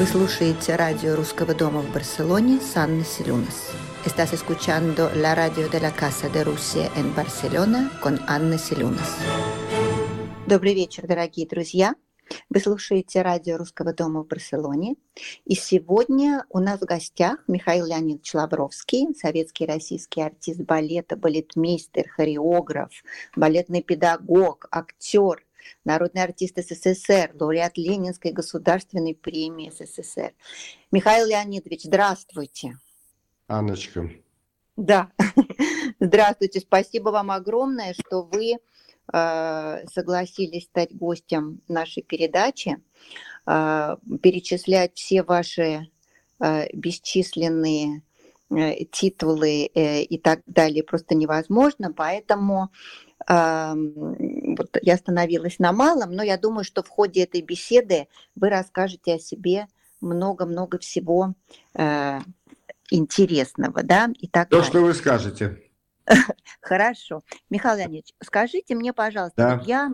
Вы слушаете радио Русского дома в Барселоне с Анной. Estás escuchando la radio de la Casa de Rusia en Barcelona con Анна Селюнас. Добрый вечер, дорогие друзья. Вы слушаете радио Русского дома в Барселоне. И сегодня у нас в гостях Михаил Леонидович Лавровский, советский российский артист балета, балетмейстер, хореограф, балетный педагог, актер, народный артист СССР, лауреат Ленинской государственной премии СССР. Михаил Леонидович, здравствуйте. Анночка. Да, здравствуйте. Спасибо вам огромное, что вы э, согласились стать гостем нашей передачи, э, перечислять все ваши э, бесчисленные титулы и так далее просто невозможно, поэтому вот я остановилась на малом, но я думаю, что в ходе этой беседы вы расскажете о себе много-много всего э, интересного, да, и так То, далее. что вы скажете. Хорошо. Михаил Леонидович, скажите мне, пожалуйста, да. я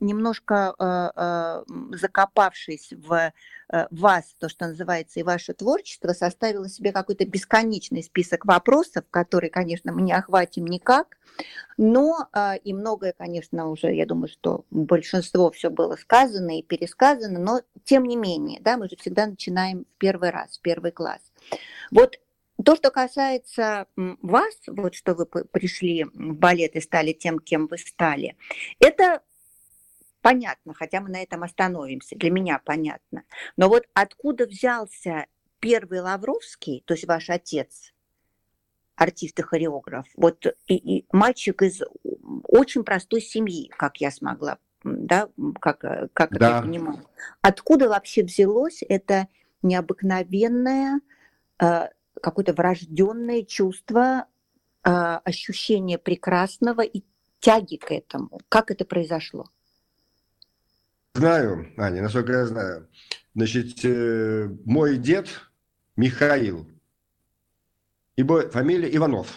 немножко э, э, закопавшись в э, вас, то, что называется, и ваше творчество, составила себе какой-то бесконечный список вопросов, которые, конечно, мы не охватим никак, но и многое, конечно, уже, я думаю, что большинство все было сказано и пересказано, но тем не менее, да, мы же всегда начинаем в первый раз, в первый класс. Вот то, что касается вас, вот что вы пришли в балет и стали тем, кем вы стали, это понятно, хотя мы на этом остановимся, для меня понятно. Но вот откуда взялся первый Лавровский, то есть ваш отец, артист и хореограф, вот и, и мальчик из очень простой семьи, как я смогла, да, как, как да. я понимаю. Откуда вообще взялось это необыкновенное э, какое-то врожденное чувство, а, ощущение прекрасного и тяги к этому. Как это произошло? Знаю, Аня, насколько я знаю. Значит, э, мой дед Михаил, ибо фамилия Иванов.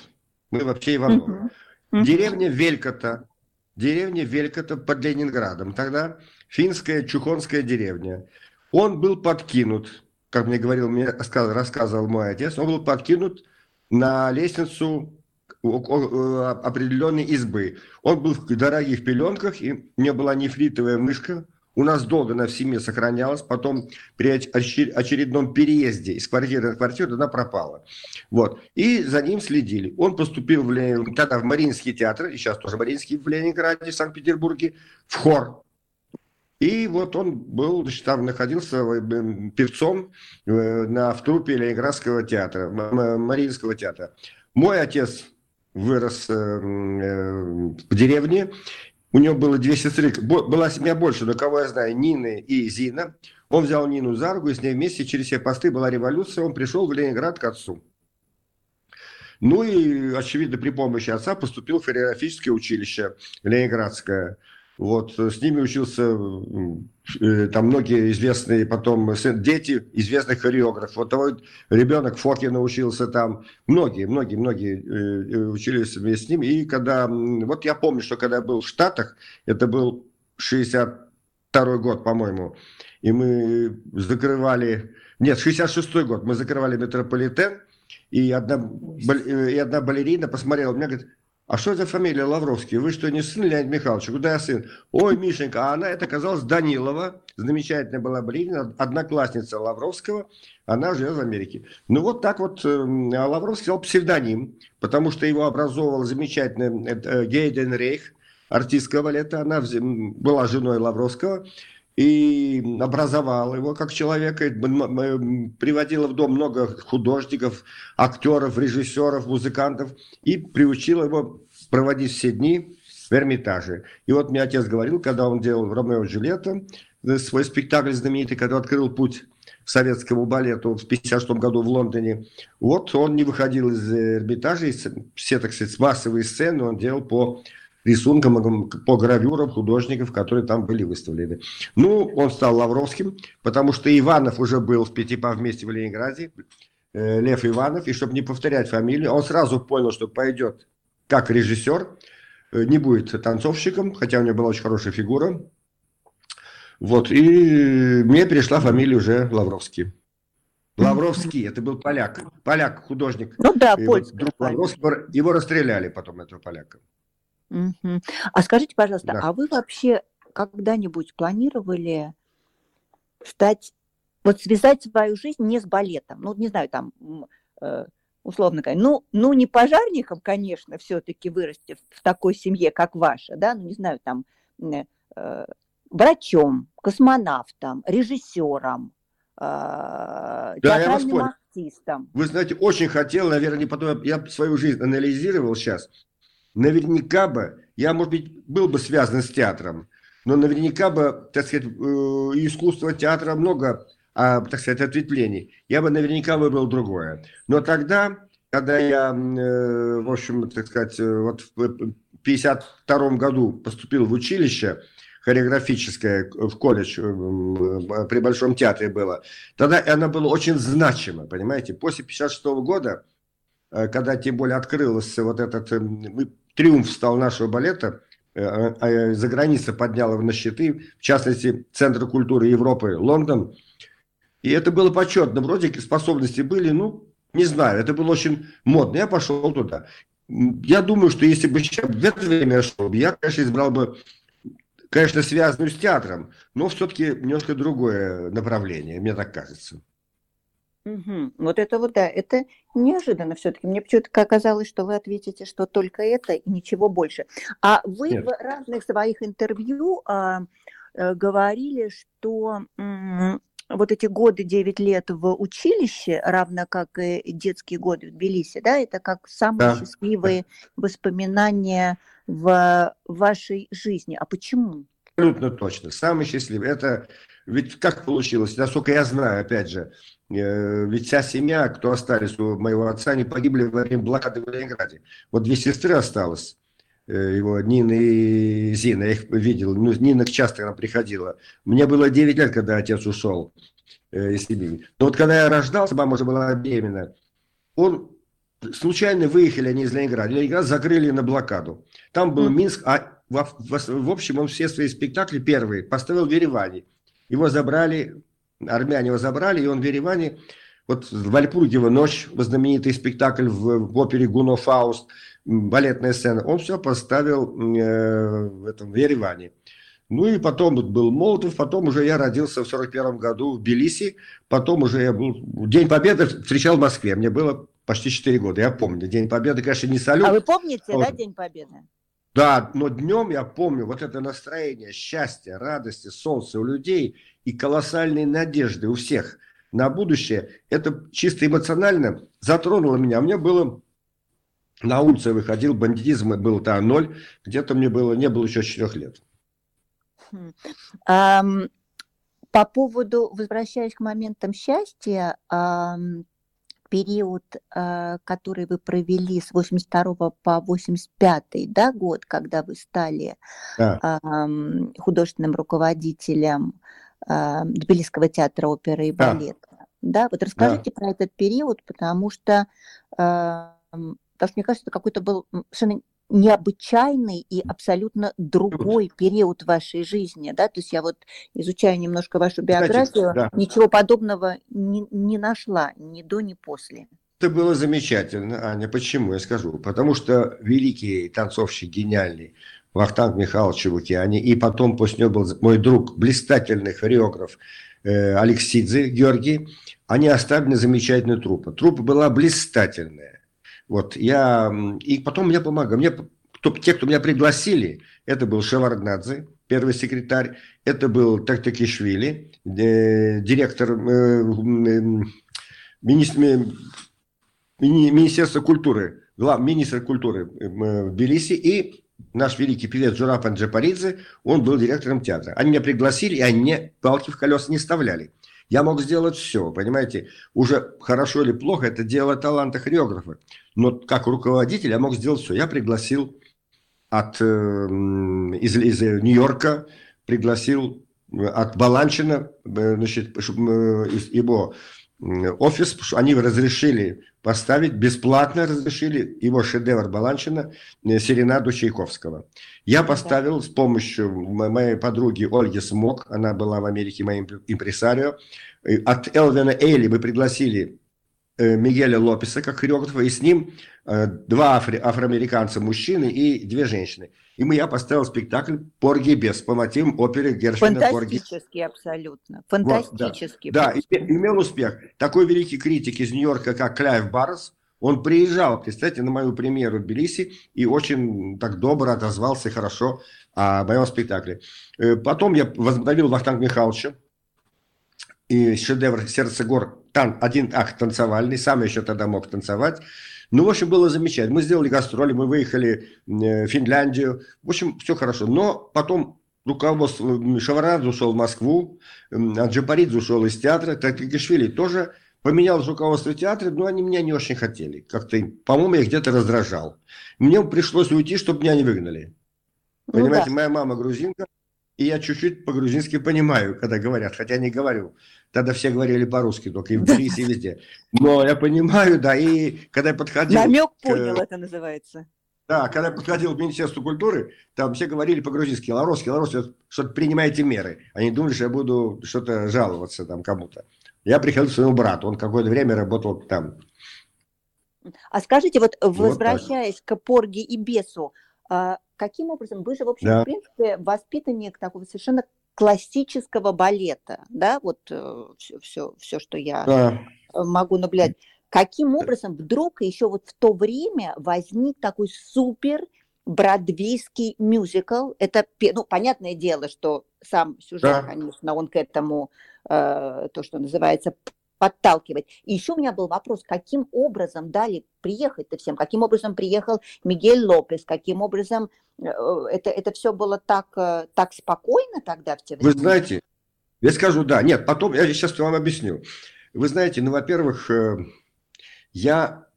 Мы вообще Иванов. Uh-huh. Uh-huh. Деревня Велькота. Деревня Велькота под Ленинградом. Тогда финская чухонская деревня. Он был подкинут как мне говорил, мне рассказывал мой отец, он был подкинут на лестницу определенной избы. Он был в дорогих пеленках, и у меня была нефритовая мышка, у нас долго на в семье сохранялась, потом при очередном переезде из квартиры на квартиру она пропала. Вот. И за ним следили. Он поступил в, тогда в Мариинский театр, и сейчас тоже Мариинский в Ленинграде, в Санкт-Петербурге, в хор. И вот он был, значит, там находился э, певцом э, на, в труппе Ленинградского театра, Мариинского театра. Мой отец вырос э, в деревне, у него было две сестры, была семья больше, но кого я знаю, Нина и Зина. Он взял Нину за руку, и с ней вместе через все посты была революция, он пришел в Ленинград к отцу. Ну и, очевидно, при помощи отца поступил в хореографическое училище Ленинградское. Вот, э, с ними учился э, там многие известные потом дети известных хореографов. Вот вот ребенок Фокин научился там, многие, многие, многие э, учились вместе с ним. И когда, вот я помню, что когда я был в Штатах, это был 62 год, по-моему, и мы закрывали, нет, 66 год, мы закрывали метрополитен, и одна, и одна балерина посмотрела, меня говорит, а что за фамилия Лавровский? Вы что, не сын Леонид Михайлович? Куда я сын? Ой, Мишенька, а она, это оказалась Данилова, замечательная была балерина, одноклассница Лавровского, она живет в Америке. Ну вот так вот э, Лавровский взял псевдоним, потому что его образовывал замечательный э, Гейден Рейх, артистка балета, она была женой Лавровского, и образовала его как человека, приводила в дом много художников, актеров, режиссеров, музыкантов и приучила его проводить все дни в Эрмитаже. И вот мне отец говорил, когда он делал Ромео и Джульетта, э, свой спектакль знаменитый, когда открыл путь советскому балету в 1956 году в Лондоне. Вот он не выходил из Эрмитажа, все, так сказать, массовые сцены он делал по рисункам, по гравюрам художников, которые там были выставлены. Ну, он стал Лавровским, потому что Иванов уже был в Пятипа вместе в Ленинграде, э, Лев Иванов, и чтобы не повторять фамилию, он сразу понял, что пойдет как режиссер, э, не будет танцовщиком, хотя у него была очень хорошая фигура. Вот, и мне перешла фамилия уже Лавровский. Лавровский, это был поляк, поляк, художник. Ну да, польский. Друг Лавровского, его расстреляли потом, этого поляка. Угу. А скажите, пожалуйста, да. а вы вообще когда-нибудь планировали стать, вот связать свою жизнь не с балетом? Ну, не знаю, там, э, условно говоря, ну, ну не пожарником, конечно, все-таки вырасти в такой семье, как ваша, да, ну, не знаю, там, э, врачом, космонавтом, режиссером, э, да, театральным артистом. Вы знаете, очень хотел, наверное, потом, я свою жизнь анализировал сейчас, наверняка бы, я, может быть, был бы связан с театром, но наверняка бы, так сказать, э, искусство театра много, а, так сказать, ответвлений. Я бы наверняка выбрал другое. Но тогда, когда я, э, в общем, так сказать, э, вот в 1952 году поступил в училище, хореографическое в колледж при Большом театре было, тогда она была очень значима, понимаете. После 1956 года, когда тем более открылся вот этот триумф стал нашего балета, э, а, а за границей поднял его на счеты, в частности, Центр культуры Европы, Лондон. И это было почетно. Вроде способности были, ну, не знаю, это было очень модно. Я пошел туда. Я думаю, что если бы сейчас в это время шел, я, конечно, избрал бы, конечно, связанную с театром, но все-таки немножко другое направление, мне так кажется. Угу. Вот это вот, да, это неожиданно все-таки. Мне почему-то казалось, что вы ответите, что только это и ничего больше. А вы Нет. в разных своих интервью а, а, говорили, что м- вот эти годы, 9 лет в училище, равно как и детские годы в Тбилиси, да, это как самые да. счастливые воспоминания в вашей жизни. А почему? Абсолютно точно. Самый счастливый. Это ведь как получилось, насколько я знаю, опять же, Э, ведь вся семья, кто остались у моего отца, они погибли во время блокады в Ленинграде. Вот две сестры осталось, его Нина и Зина, я их видел. Ну, Нина часто к нам приходила. Мне было 9 лет, когда отец ушел э, из семьи. Но вот когда я рождался, мама уже была беременна, он случайно выехали они из Ленинграда. Ленинград закрыли на блокаду. Там был Минск, а в, в, в общем он все свои спектакли первые поставил в Ереване. Его забрали армяне его забрали, и он в Ереване, вот в Вальпургиево ночь, знаменитый спектакль в, в опере Гуно Фауст, балетная сцена, он все поставил э, в, этом, в Ереване. Ну и потом был Молотов, потом уже я родился в 41 году в Тбилиси, потом уже я был, День Победы встречал в Москве, мне было почти 4 года, я помню. День Победы, конечно, не салют. А вы помните, вот. да, День Победы? Да, но днем я помню вот это настроение счастья, радости, солнца у людей и колоссальные надежды у всех на будущее. Это чисто эмоционально затронуло меня. Мне было на улице выходил, бандитизм был там ноль, где-то мне было, не было еще четырех лет. Um, по поводу, возвращаясь к моментам счастья, период, э, который вы провели с 82 по 85 да, год, когда вы стали да. художественным руководителем э, Тбилисского театра оперы и балета. Да. да, вот расскажите да. про этот период, потому что, потому что мне кажется, это какой-то был совершенно необычайный и абсолютно другой период вашей жизни, да, то есть я вот изучаю немножко вашу биографию, да. ничего подобного не, не нашла ни до, ни после. Это было замечательно, Аня. Почему? Я скажу. Потому что великий танцовщик, гениальный, Вахтанг Михайлович Чевукиани, и потом после него был мой друг, блистательный хореограф э, Алексидзе Георгий, они оставили замечательную труппу. Труппа была блистательная вот, я... И потом мне помогали. Мне, кто, те, кто меня пригласили, это был Шеварднадзе, первый секретарь, это был Тактакишвили, э, директор э, э, министр, Министерства культуры, глав, министр культуры э, в Тбилиси и наш великий певец Джурапан Джапаридзе, он был директором театра. Они меня пригласили, и они мне палки в колеса не вставляли. Я мог сделать все, понимаете, уже хорошо или плохо, это дело таланта хореографа. Но как руководитель я мог сделать все. Я пригласил от, э, из, из Нью-Йорка, пригласил от Баланчина, э, значит, его офис, они разрешили поставить, бесплатно разрешили его шедевр Баланчина э, «Серенаду Чайковского». Я поставил с помощью моей подруги Ольги Смок, она была в Америке моим импресарио, От Элвина Эйли мы пригласили Э, Мигеля Лопеса как хореографа, и с ним э, два афри- афроамериканца, мужчины и две женщины. И мы, я поставил спектакль «Порги и Бесс» по мотивам оперы Гершвина Фантастический абсолютно. Фантастический. Вот, да, да и, имел успех. Такой великий критик из Нью-Йорка, как Клайв Барнс, он приезжал, представьте, на мою премьеру в Тбилиси и очень так добро отозвался хорошо о моем спектакле. Э, потом я возобновил Вахтанг Михайловича, и шедевр «Сердце гор» там один акт танцевальный, сам еще тогда мог танцевать. Ну, в общем, было замечательно. Мы сделали гастроли, мы выехали в Финляндию. В общем, все хорошо. Но потом руководство Шаварадзе ушел в Москву, Аджапаридзе ушел из театра, Такикишвили тоже поменял руководство театра, но они меня не очень хотели. Как-то, по-моему, я где-то раздражал. Мне пришлось уйти, чтобы меня не выгнали. Ну, Понимаете, да. моя мама грузинка, и я чуть-чуть по-грузински понимаю, когда говорят, хотя не говорю. Тогда все говорили по-русски, только и в Тбилиси, и везде. Но я понимаю, да, и когда я подходил... Намек понял, к... это называется. Да, когда я подходил к Министерству культуры, там все говорили по-грузински, ларосски, ларосски, что-то принимайте меры. Они думали, что я буду что-то жаловаться там кому-то. Я приходил к своему брату, он какое-то время работал там. А скажите, вот, вот возвращаясь так. к Порге и Бесу, а каким образом, вы же, в общем, да. в принципе, воспитанник такого совершенно классического балета, да, вот все, все, все что я да. могу наблюдать. Каким образом вдруг еще вот в то время возник такой супер бродвейский мюзикл? Это, ну, понятное дело, что сам сюжет, да. конечно, он к этому, э, то, что называется, подталкивать. И еще у меня был вопрос, каким образом дали приехать-то всем, каким образом приехал Мигель Лопес, каким образом э, это, это все было так, э, так спокойно тогда в те времена? Вы знаете, я скажу да, нет, потом я сейчас вам объясню. Вы знаете, ну, во-первых, э, я,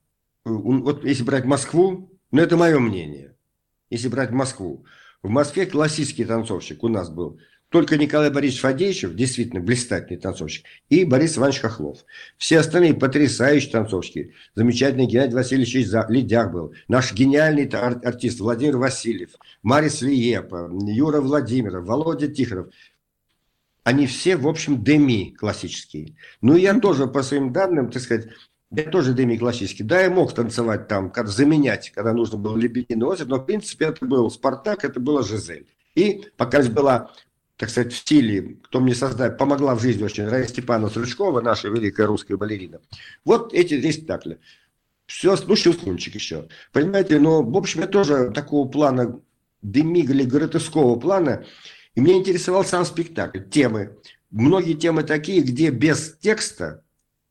вот если брать Москву, ну, это мое мнение, если брать Москву, в Москве классический танцовщик у нас был только Николай Борисович Фадеевич, действительно блистательный танцовщик, и Борис Иванович Хохлов. Все остальные потрясающие танцовщики. Замечательный Геннадий Васильевич Ледяк был. Наш гениальный ар- артист Владимир Васильев, Марис Лиепа, Юра Владимиров, Володя Тихонов. Они все, в общем, деми классические. Ну, я тоже, по своим данным, так сказать, я тоже деми классический. Да, я мог танцевать там, как заменять, когда нужно было Лебединый озеро, но, в принципе, это был Спартак, это была Жизель. И пока была так сказать, в стиле, кто мне создать, помогла в жизни очень, Рая Степановна Стручкова, наша великая русская балерина. Вот эти три спектакля. Все, ну, Щелкунчик еще. Понимаете, но, в общем, я тоже такого плана, демига или плана, и меня интересовал сам спектакль, темы. Многие темы такие, где без текста,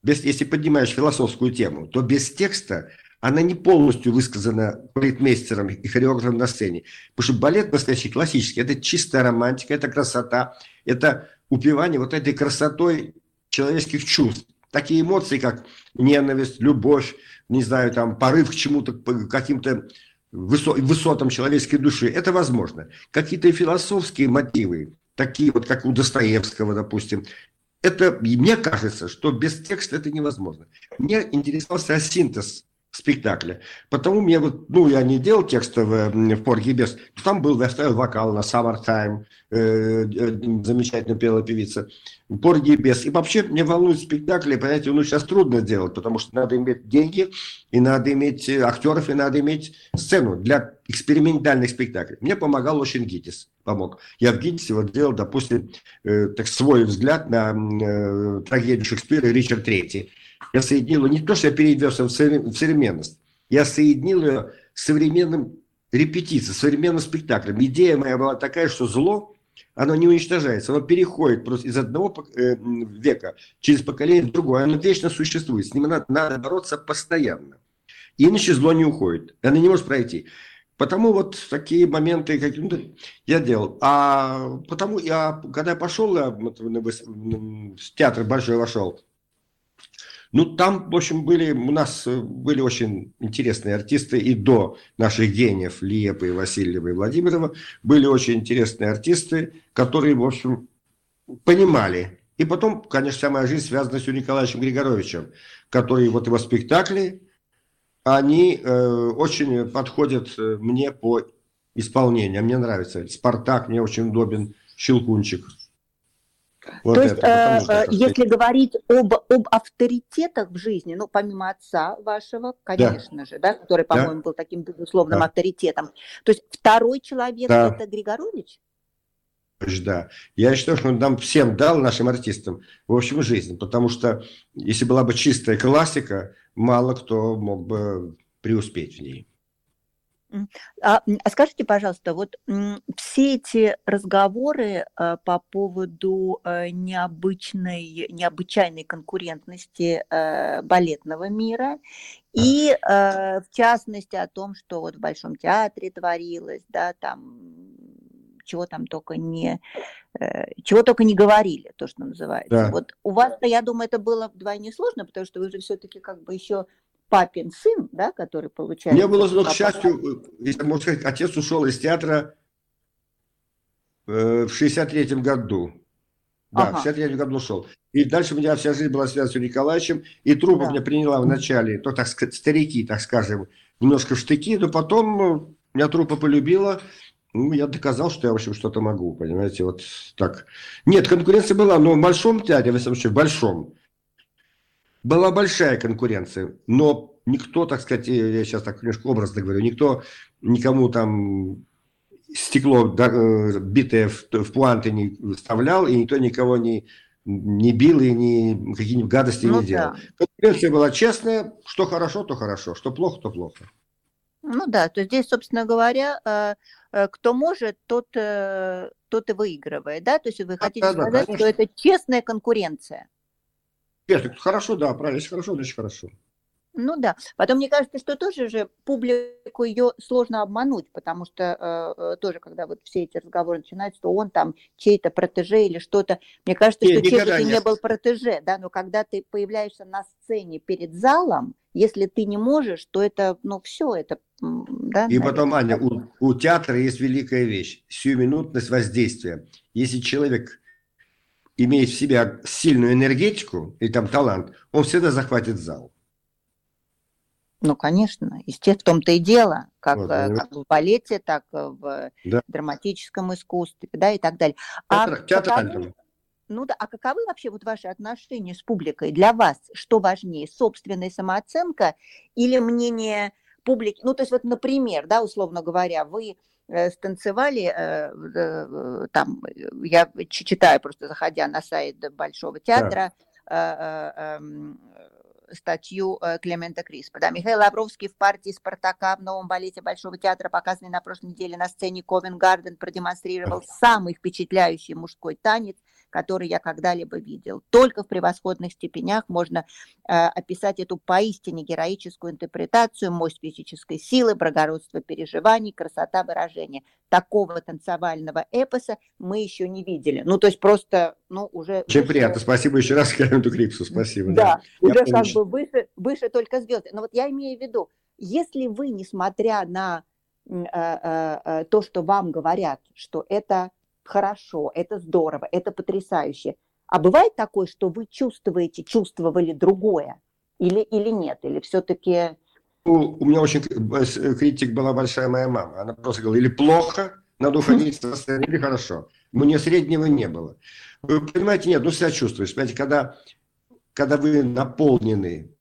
без, если поднимаешь философскую тему, то без текста она не полностью высказана балетмейстером и хореографом на сцене. Потому что балет настоящий, классический, это чистая романтика, это красота, это упивание вот этой красотой человеческих чувств. Такие эмоции, как ненависть, любовь, не знаю, там, порыв к чему-то, к каким-то высотам человеческой души, это возможно. Какие-то философские мотивы, такие вот, как у Достоевского, допустим, это, мне кажется, что без текста это невозможно. Мне интересовался синтез спектакля. Потому мне вот, ну, я не делал текстовое в Порге без, там был, я ставил вокал на Summertime, э, э, замечательно пела певица, Порги без. И вообще мне волнует спектакли, понимаете, ну, сейчас трудно делать, потому что надо иметь деньги, и надо иметь э, актеров, и надо иметь сцену для экспериментальных спектаклей. Мне помогал очень Гитис, помог. Я в Гитисе вот делал, допустим, э, так свой взгляд на э, трагедию Шекспира Ричард Третий я соединил не то, что я перевез в современность, я соединил ее с современным репетицией, современным спектаклем. Идея моя была такая, что зло, оно не уничтожается, оно переходит просто из одного э, века через поколение в другое, оно вечно существует, с ним надо, надо бороться постоянно. Иначе зло не уходит, оно не может пройти. Потому вот такие моменты как, ну, я делал. А потому я, когда я пошел, я в театр большой вошел, ну, там, в общем, были, у нас э, были очень интересные артисты и до наших гениев Лиепы, Васильева и Владимирова были очень интересные артисты, которые, в общем, понимали. И потом, конечно, вся моя жизнь связана с Николаевичем Григоровичем, который вот его спектакли, они э, очень подходят э, мне по исполнению. Мне нравится. «Спартак» мне очень удобен, «Щелкунчик». Вот То есть, это, э, если говорить об, об авторитетах в жизни, ну, помимо отца вашего, конечно да. же, да, который, по-моему, да. был таким безусловным да. авторитетом, то есть второй человек да. это Григорович? Да. Я считаю, что он нам всем дал, нашим артистам, в общем, жизнь. Потому что если была бы чистая классика, мало кто мог бы преуспеть в ней. А, а скажите, пожалуйста, вот все эти разговоры э, по поводу э, необычной, необычайной конкурентности э, балетного мира и, в частности, о том, что вот в Большом театре творилось, да, там чего там только не, чего только не говорили, то, что называется. Да. Вот у вас-то, я думаю, это было вдвойне сложно, потому что вы же все-таки как бы еще папин сын, да, который получает... Мне было, но, к счастью, если можно сказать, отец ушел из театра э, в 63-м году. Да, ага. в 63-м году ушел. И дальше у меня вся жизнь была связана с Николаевичем, и труппа да. меня приняла вначале, то, так сказать, старики, так скажем, немножко в штыки, но потом э, меня труппа полюбила, ну, я доказал, что я, в общем, что-то могу, понимаете, вот так. Нет, конкуренция была, но в большом театре, в этом случае, в большом, была большая конкуренция, но никто, так сказать, я сейчас так немножко образно говорю, никто никому там стекло э, битое в, в пуанты не вставлял, и никто никого не, не бил и ни какие-нибудь гадости ну, не делал. Да. Конкуренция была честная, что хорошо, то хорошо, что плохо, то плохо. Ну да, то здесь, собственно говоря, э, э, кто может, тот, тот и выигрывает, да? То есть вы хотите да, сказать, да, что это честная конкуренция? Нет, хорошо, да, правильно, если хорошо, значит хорошо. Ну да. Потом мне кажется, что тоже же публику ее сложно обмануть, потому что э, э, тоже, когда вот все эти разговоры начинаются, то он там чей-то протеже или что-то. Мне кажется, нет, что чей-то не был протеже, да, но когда ты появляешься на сцене перед залом, если ты не можешь, то это, ну, все, это, да. И наверное, потом, Аня, у, у театра есть великая вещь, сиюминутность воздействия. Если человек имеет в себе сильную энергетику и там талант, он всегда захватит зал. Ну, конечно, естественно, в том-то и дело, как, вот, э, как в балете, так в да. драматическом искусстве, да, и так далее. А каковы, ну да, а каковы вообще вот ваши отношения с публикой? Для вас что важнее, собственная самооценка или мнение публики? Ну, то есть вот, например, да, условно говоря, вы Э, станцевали, э, э, там, я читаю просто, заходя на сайт Большого театра, да. Эм, статью Клемента Криспа. Да, Михаил Лавровский в партии «Спартака» в новом балете Большого театра, показанный на прошлой неделе на сцене Ковен Гарден, продемонстрировал самый впечатляющий мужской танец – который я когда-либо видел. Только в превосходных степенях можно э, описать эту поистине героическую интерпретацию, мощь физической силы, благородство переживаний, красота выражения. Такого танцевального эпоса мы еще не видели. Ну, то есть просто, ну, уже... Очень выше... приятно. Спасибо еще раз Каленту Крипсу. Спасибо. Да, да. уже как бы выше, выше только звезды. Но вот я имею в виду, если вы, несмотря на э, э, то, что вам говорят, что это хорошо, это здорово, это потрясающе. А бывает такое, что вы чувствуете, чувствовали другое или, или нет? Или все-таки... Ну, у меня очень критик была большая моя мама. Она просто говорила, или плохо, надо уходить со сцены, или хорошо. Мне среднего не было. Вы понимаете, нет, ну себя чувствуешь. Понимаете, когда, когда вы наполнены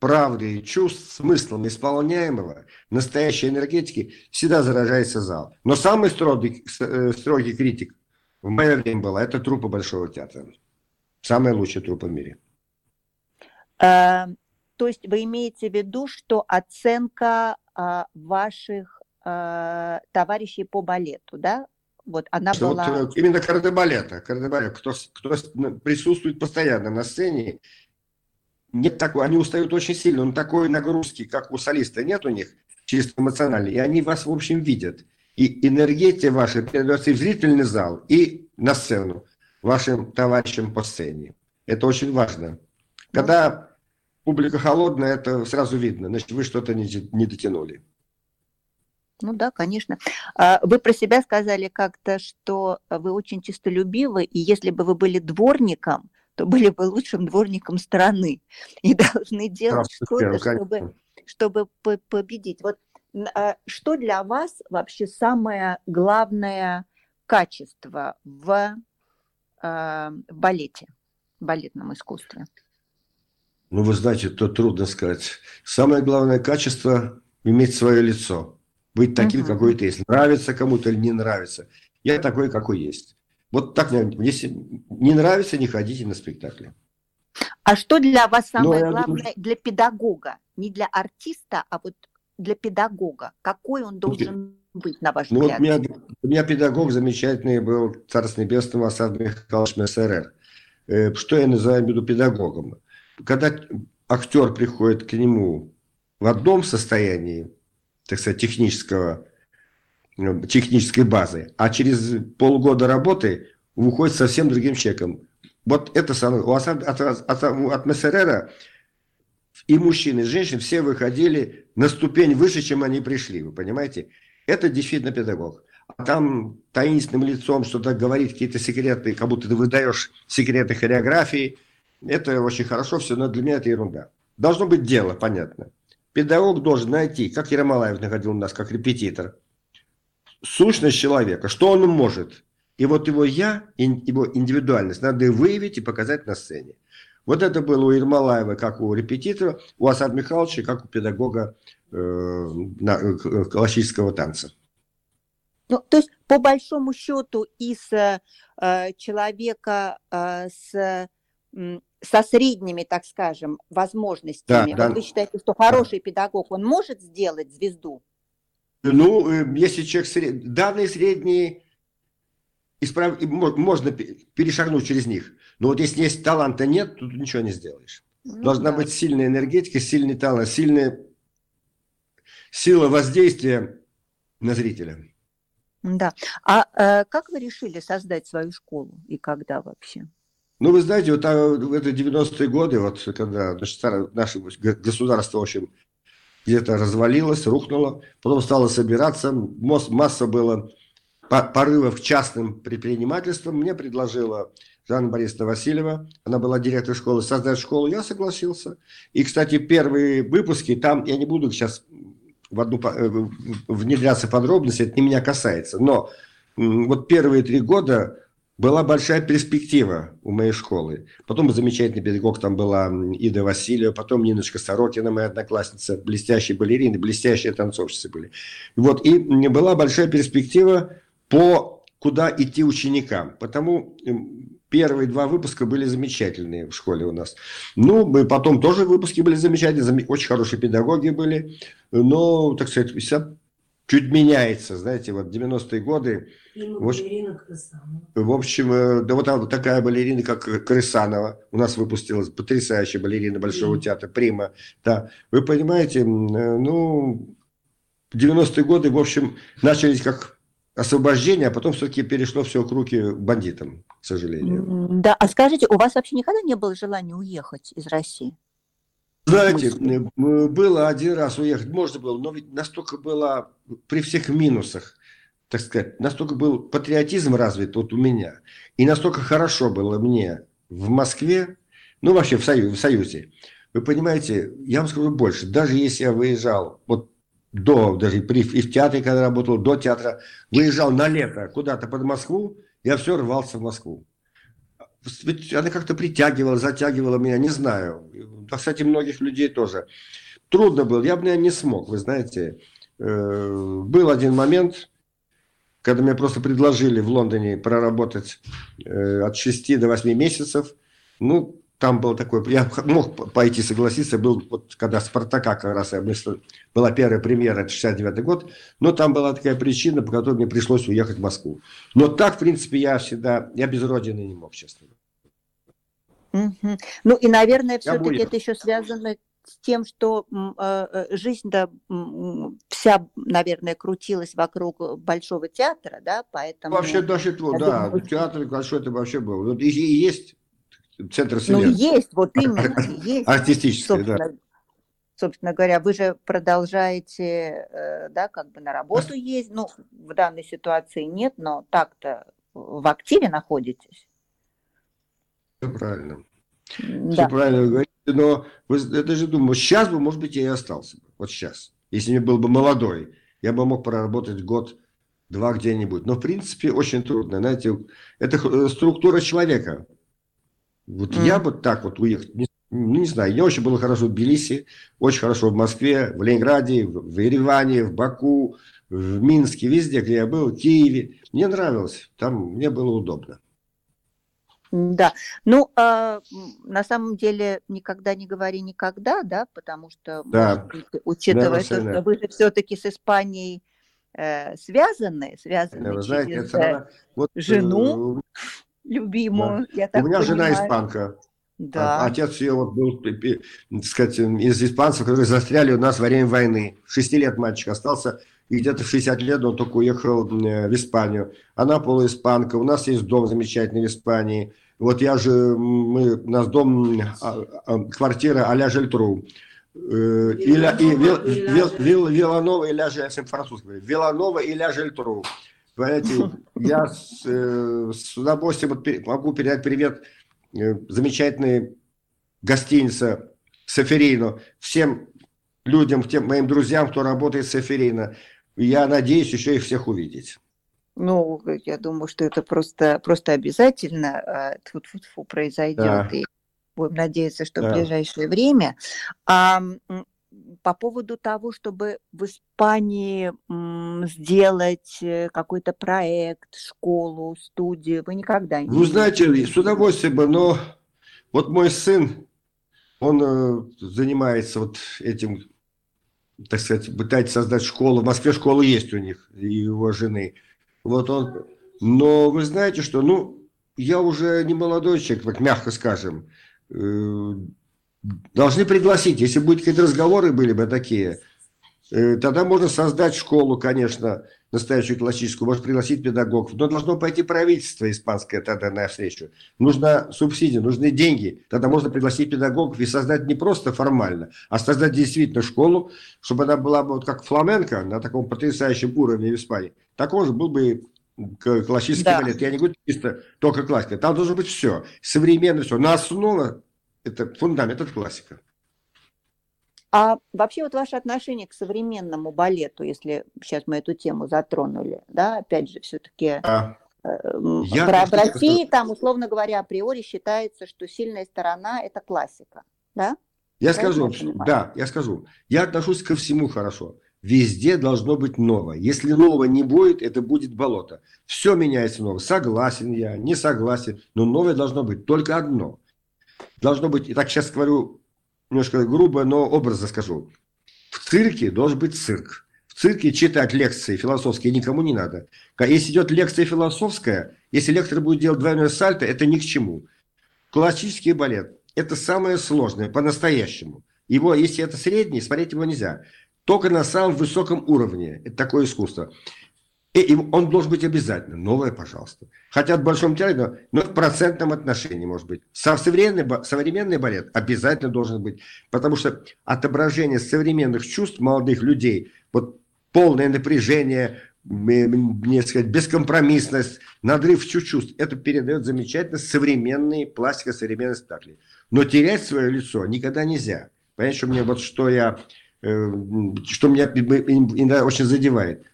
правды, чувств, смыслом исполняемого, настоящей энергетики, всегда заражается зал. Но самый строгий, э, строгий критик в мое время была, это трупа Большого театра. Самая лучшая трупа в мире. А, то есть вы имеете в виду, что оценка а, ваших а, товарищей по балету, да? Вот она что была... Вот, именно кардебалета, кардебалет, кто, кто присутствует постоянно на сцене нет такой, они устают очень сильно, но такой нагрузки, как у солиста, нет у них, чисто эмоциональной, и они вас, в общем, видят. И энергетика ваша передается и в зрительный зал, и на сцену, вашим товарищам по сцене. Это очень важно. Когда публика холодная, это сразу видно, значит, вы что-то не, не дотянули. Ну да, конечно. А, вы про себя сказали как-то, что вы очень чистолюбивы, и если бы вы были дворником, то были бы лучшим дворником страны и должны делать что-то, чтобы, чтобы победить. Вот а, что для вас вообще самое главное качество в в балете, в балетном искусстве? Ну, вы знаете, это трудно сказать. Самое главное качество – иметь свое лицо. Быть таким, uh-huh. какой ты есть. Нравится кому-то или не нравится. Я такой, какой есть. Вот так, если не нравится, не ходите на спектакли. А что для вас ну, самое Но главное думаю... для педагога? Не для артиста, а вот для педагога. Какой он должен ну, быть, на ваш ну, взгляд? Вот у, меня, у меня педагог замечательный был, Царство Небесного, Асад Михайлович МСРР. Э, что я называю между педагогом? Когда актер приходит к нему в одном состоянии, так сказать, технического, технической базы, а через полгода работы выходит совсем другим человеком. Вот это самое. У Асад, от, от, от Мессерера и мужчин, и женщин все выходили на ступень выше, чем они пришли. Вы понимаете? Это действительно педагог. А там таинственным лицом что-то говорить, какие-то секреты, как будто ты выдаешь секреты хореографии. Это очень хорошо все, но для меня это ерунда. Должно быть дело, понятно. Педагог должен найти, как Ермолаев находил у нас, как репетитор, сущность человека, что он может. И вот его «я», его индивидуальность надо выявить и показать на сцене. Вот это было у Ермолаева, как у репетитора, у Асад Михайловича, как у педагога э, на, э, классического танца. Ну, то есть, по большому счету, из э, человека э, с, со средними, так скажем, возможностями, да, вот да. вы считаете, что хороший да. педагог, он может сделать звезду? Ну, э, если человек данные средние, исправ... можно перешагнуть через них. Но вот если есть таланта нет, тут ничего не сделаешь. Ну, Должна да. быть сильная энергетика, сильный талант, сильная сила воздействия на зрителя. Да. А э, как вы решили создать свою школу и когда вообще? Ну, вы знаете, вот а, в это 90-е годы, вот когда наше государство, в общем, где-то развалилось, рухнуло, потом стало собираться, масса было порывов к частным предпринимательствам, мне предложила Жанна Борисовна Васильева, она была директор школы, создать школу, я согласился. И, кстати, первые выпуски, там я не буду сейчас в одну, э, внедряться в подробности, это не меня касается, но вот первые три года была большая перспектива у моей школы. Потом замечательный педагог там была Ида Васильева, потом Ниночка Сорокина, моя одноклассница, блестящие балерины, блестящие танцовщицы были. Вот, и была большая перспектива по куда идти ученикам. Потому первые два выпуска были замечательные в школе у нас. Ну, мы потом тоже выпуски были замечательные, очень хорошие педагоги были. Но, так сказать, все чуть меняется, знаете, вот 90-е годы. В общем, в общем, э, да вот такая балерина, как Крысанова, у нас выпустилась потрясающая балерина Большого Прима. театра, Прима. Да, вы понимаете, э, ну, 90-е годы, в общем, начались как освобождение, а потом все-таки перешло все к руки бандитам, к сожалению. Да, а скажите, у вас вообще никогда не было желания уехать из России? Знаете, было один раз уехать, можно было, но ведь настолько было при всех минусах, так сказать, настолько был патриотизм развит вот у меня, и настолько хорошо было мне в Москве, ну вообще в, Союз, в Союзе. Вы понимаете, я вам скажу больше, даже если я выезжал, вот до, даже при, и в театре, когда работал, до театра, выезжал на лето куда-то под Москву, я все рвался в Москву. Она как-то притягивала, затягивала меня, не знаю. Кстати, многих людей тоже. Трудно было, я бы, наверное, не смог, вы знаете. Э, был один момент, когда мне просто предложили в Лондоне проработать э, от 6 до 8 месяцев. Ну, там был такой, я мог пойти согласиться, был вот когда Спартака как раз, я мыслю, была первая премьера, это 69 год, но там была такая причина, по которой мне пришлось уехать в Москву. Но так, в принципе, я всегда, я без родины не мог, честно. Угу. Ну и, наверное, все-таки это еще связано с тем, что э, э жизнь-то вся, наверное, крутилась вокруг Большого театра, да, поэтому... Вообще, даже, да, думаю, театр большой это вообще был. И, и есть центр вселенной. Ну, есть, вот именно, есть. Артистический, да. Собственно говоря, вы же продолжаете, э, да, как бы на работу ездить, ну, в данной ситуации нет, но так-то в активе находитесь. Все правильно. Да. Все правильно вы говорите, но вы, я даже думаю, сейчас бы, может быть, я и остался бы, вот сейчас. Если я был бы молодой, я бы мог проработать год два где-нибудь. Но, в принципе, очень трудно. Знаете, это э, структура человека. Вот mm. я бы так вот уехал, не, ну, не знаю, мне очень было хорошо в Тбилиси, очень хорошо в Москве, в Ленинграде, в, в Ереване, в Баку, в Минске, везде, где я был, в Киеве. Мне нравилось, там мне было удобно. Да, ну, э, на самом деле, никогда не говори никогда, да, потому что, да. быть, учитывая да, то, что вы же все-таки с Испанией э, связаны, связаны знаете, через это, вот, жену э, любимую, да. я так У меня понимаю. жена испанка. Да. А, отец ее вот был, так сказать, из испанцев, которые застряли у нас во время войны. Шести лет мальчик остался, и где-то в 60 лет он только уехал э, в Испанию. Она полуиспанка, у нас есть дом замечательный в Испании. Вот я же, мы, у нас дом, а, а, квартира а-ля Жельтру. Э, Виланова и Ля я Понимаете, я с, э, с удовольствием могу передать привет Э, замечательной гостиница Саферино. Всем людям, тем моим друзьям, кто работает в Саферино. Я надеюсь еще их всех увидеть. Ну, я думаю, что это просто, просто обязательно тут -фу -фу, произойдет. Да. И будем надеяться, что да. в ближайшее время. А, по поводу того, чтобы в Испании сделать э, какой-то проект, школу, студию, вы никогда не... Ну, знаете, с удовольствием бы, но вот мой сын, он э, занимается вот этим, так сказать, пытается создать школу. В Москве школа есть у них, и его жены. Вот он... Но вы знаете, что, ну, я уже не молодой человек, так мягко скажем, э, Должны пригласить. Если будут какие-то разговоры были бы такие, э, тогда можно создать школу, конечно, настоящую классическую, может пригласить педагогов, но должно пойти правительство испанское тогда на встречу. Нужна субсидия, нужны деньги. Тогда можно пригласить педагогов и создать не просто формально, а создать действительно школу, чтобы она была бы вот как фламенко на таком потрясающем уровне в Испании. Такой же был бы классический да. балет. Я не говорю чисто только классика. Там должно быть все. Современно все. На основе это фундамент, это классика. А вообще вот ваше отношение к современному балету, если сейчас мы эту тему затронули, да, опять же, все-таки а, я, в, в России там, условно говоря, априори считается, что сильная сторона – это классика, да? Я скажу, да, я скажу. Я отношусь ко всему хорошо. Везде должно быть новое. Если нового не будет, это будет болото. Все меняется новое. Согласен я, не согласен, но новое должно быть только одно – должно быть, и так сейчас говорю немножко грубо, но образно скажу. В цирке должен быть цирк. В цирке читать лекции философские никому не надо. Если идет лекция философская, если лектор будет делать двойное сальто, это ни к чему. Классический балет – это самое сложное, по-настоящему. Его, если это средний, смотреть его нельзя. Только на самом высоком уровне. Это такое искусство. И он должен быть обязательно. Новое, пожалуйста. Хотя в большом театре, но в процентном отношении, может быть. Современный, современный балет обязательно должен быть. Потому что отображение современных чувств молодых людей, вот полное напряжение, мне сказать, бескомпромиссность, надрыв чувств, это передает замечательно современные пластика современных спектакли. Но терять свое лицо никогда нельзя. Понимаете, что мне вот что я, э, что меня иногда очень задевает.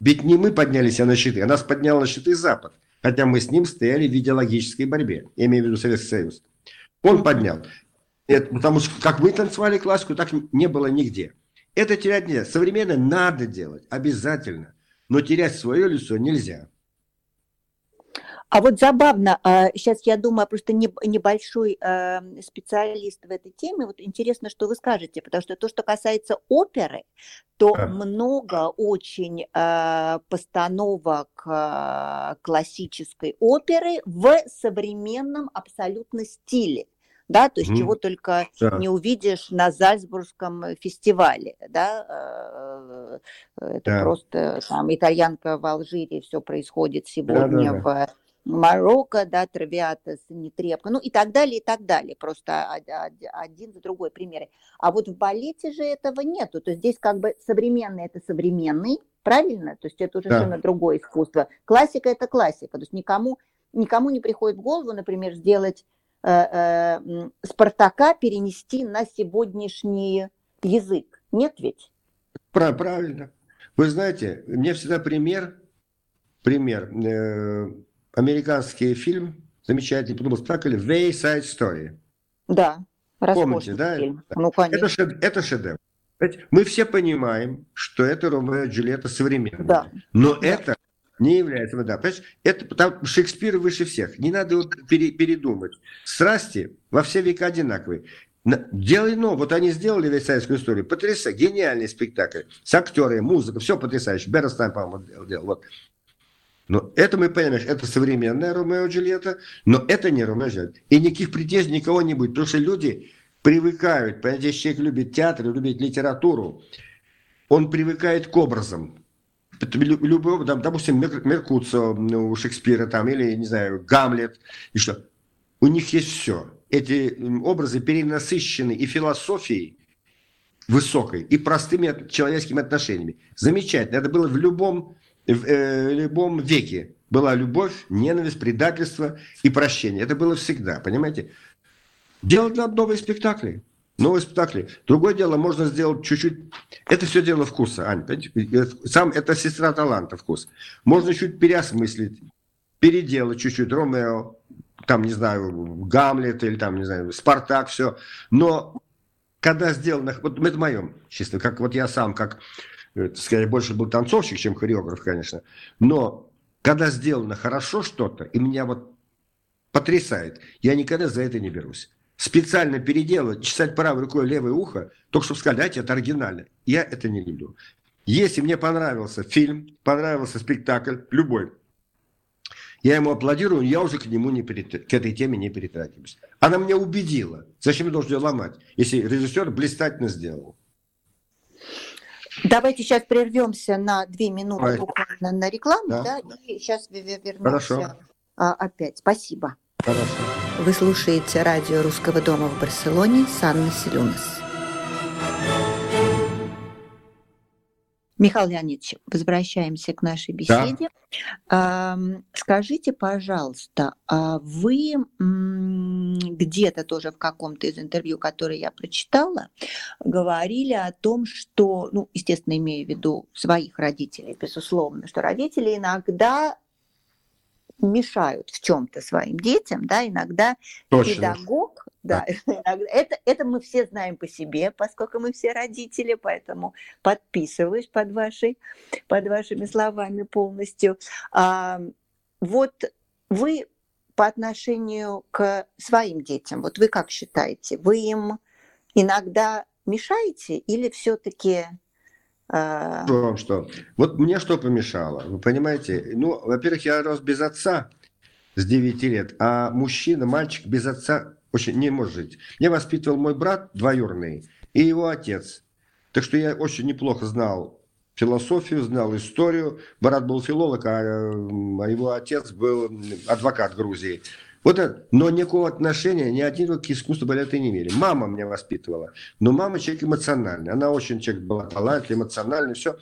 Ведь не мы поднялись на щиты, а нас поднял на щиты Запад. Хотя мы с ним стояли в идеологической борьбе. Я имею в виду Советский Союз. Он поднял. Это, потому что как мы танцевали классику, так не было нигде. Это терять нельзя. Современно надо делать, обязательно. Но терять свое лицо нельзя. А вот забавно, сейчас а, я думаю, просто небольшой а, специалист в этой теме, вот интересно, что вы скажете, потому что то, что касается оперы, то да. много очень а, постановок классической оперы в современном абсолютно стиле да, то есть mm. чего только да. не увидишь на Зальцбургском фестивале, да, это да. просто там итальянка в Алжире, все происходит сегодня да, да, да. Марокко, да, Травиатас, Нетребко, ну и так далее, и так далее, просто один за другой примеры. А вот в балете же этого нету, то есть здесь как бы современный это современный, правильно? То есть это уже да. совершенно другое искусство. Классика это классика, то есть никому, никому не приходит в голову, например, сделать э, э, Спартака перенести на сегодняшний язык. Нет ведь? Правильно. Вы знаете, мне всегда пример пример. Американский фильм, замечательный, подумал, спектакль Wayside Story. Да, Помните, да? Фильм. Ну, конечно. Это, шед, это шедевр. Мы все понимаем, что это Ромео и Джульетта современная. Да. Но да. это не является, да, понимаешь, это там Шекспир выше всех. Не надо его пере, передумать. Страсти во все века одинаковые. Делай но, вот они сделали весь советскую историю. Потрясающе, гениальный спектакль. С актерами, музыка, все потрясающе. Бернстайн, по-моему, делал. Вот. Но это мы понимаем, это современная Ромео Джульетта, но это не Ромео и Джульетта. И никаких претензий никого не будет, потому что люди привыкают, понимаете, человек любит театр, любит литературу, он привыкает к образам. Любой, допустим, Меркуцио у Шекспира там, или, не знаю, Гамлет, и что. У них есть все. Эти образы перенасыщены и философией высокой, и простыми человеческими отношениями. Замечательно. Это было в любом, в, э, любом веке. Была любовь, ненависть, предательство и прощение. Это было всегда, понимаете? Делать надо новые спектакли. Новые спектакли. Другое дело, можно сделать чуть-чуть... Это все дело вкуса, Ань. Сам это сестра таланта вкус. Можно чуть переосмыслить, переделать чуть-чуть. Ромео, там, не знаю, Гамлет или там, не знаю, Спартак, все. Но когда сделано... Вот это мое, чисто, как вот я сам, как, э, скорее, больше был танцовщик, чем хореограф, конечно. Но когда сделано хорошо что-то, и меня вот потрясает, я никогда за это не берусь специально переделывать, чесать правой рукой левое ухо, только чтобы сказать, дайте, это оригинально. Я это не люблю. Если мне понравился фильм, понравился спектакль, любой, я ему аплодирую, я уже к нему не перет... к этой теме не перетрагиваюсь. Она меня убедила. Зачем я должен ее ломать, если режиссер блистательно сделал? Давайте сейчас прервемся на две минуты Ой. буквально на рекламу, да. да, и сейчас вернемся Хорошо. А, опять. Спасибо. Хорошо. Вы слушаете радио Русского дома в Барселоне с Анной. Михаил Леонидович, возвращаемся к нашей беседе. Да. Скажите, пожалуйста, а вы где-то тоже в каком-то из интервью, которые я прочитала, говорили о том, что, ну, естественно, имею в виду своих родителей, безусловно, что родители иногда мешают в чем-то своим детям, да, иногда Точно. педагог, да, это, это мы все знаем по себе, поскольку мы все родители, поэтому подписываюсь под, вашей, под вашими словами полностью. А, вот вы по отношению к своим детям, вот вы как считаете, вы им иногда мешаете или все-таки а. Что, что? Вот мне что помешало? Вы понимаете? Ну, во-первых, я рос без отца с 9 лет, а мужчина, мальчик без отца очень не может жить. Меня воспитывал мой брат двоюродный и его отец. Так что я очень неплохо знал философию, знал историю. Брат был филолог, а, а его отец был адвокат Грузии. Вот это, но никакого отношения ни один к искусству балета не имели. Мама меня воспитывала. Но мама человек эмоциональный. Она очень человек была талантливый, эмоциональный, все.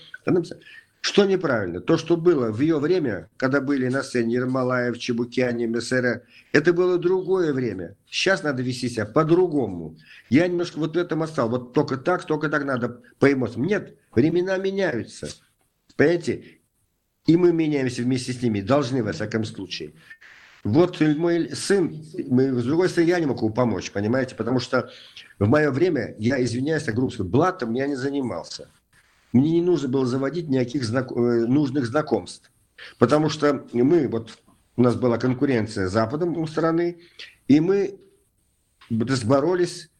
Что неправильно? То, что было в ее время, когда были на сцене Ермолаев, Чебукяне, МСР, это было другое время. Сейчас надо вести себя по-другому. Я немножко вот в этом остался. Вот только так, только так надо по эмоциям. Нет, времена меняются. Понимаете? И мы меняемся вместе с ними. Должны, во всяком случае. Вот мой сын, с другой стороны, я не могу помочь, понимаете, потому что в мое время, я извиняюсь, так грубо блатом я не занимался. Мне не нужно было заводить никаких знак... Э, нужных знакомств. Потому что мы, вот у нас была конкуренция с Западом у страны, и мы боролись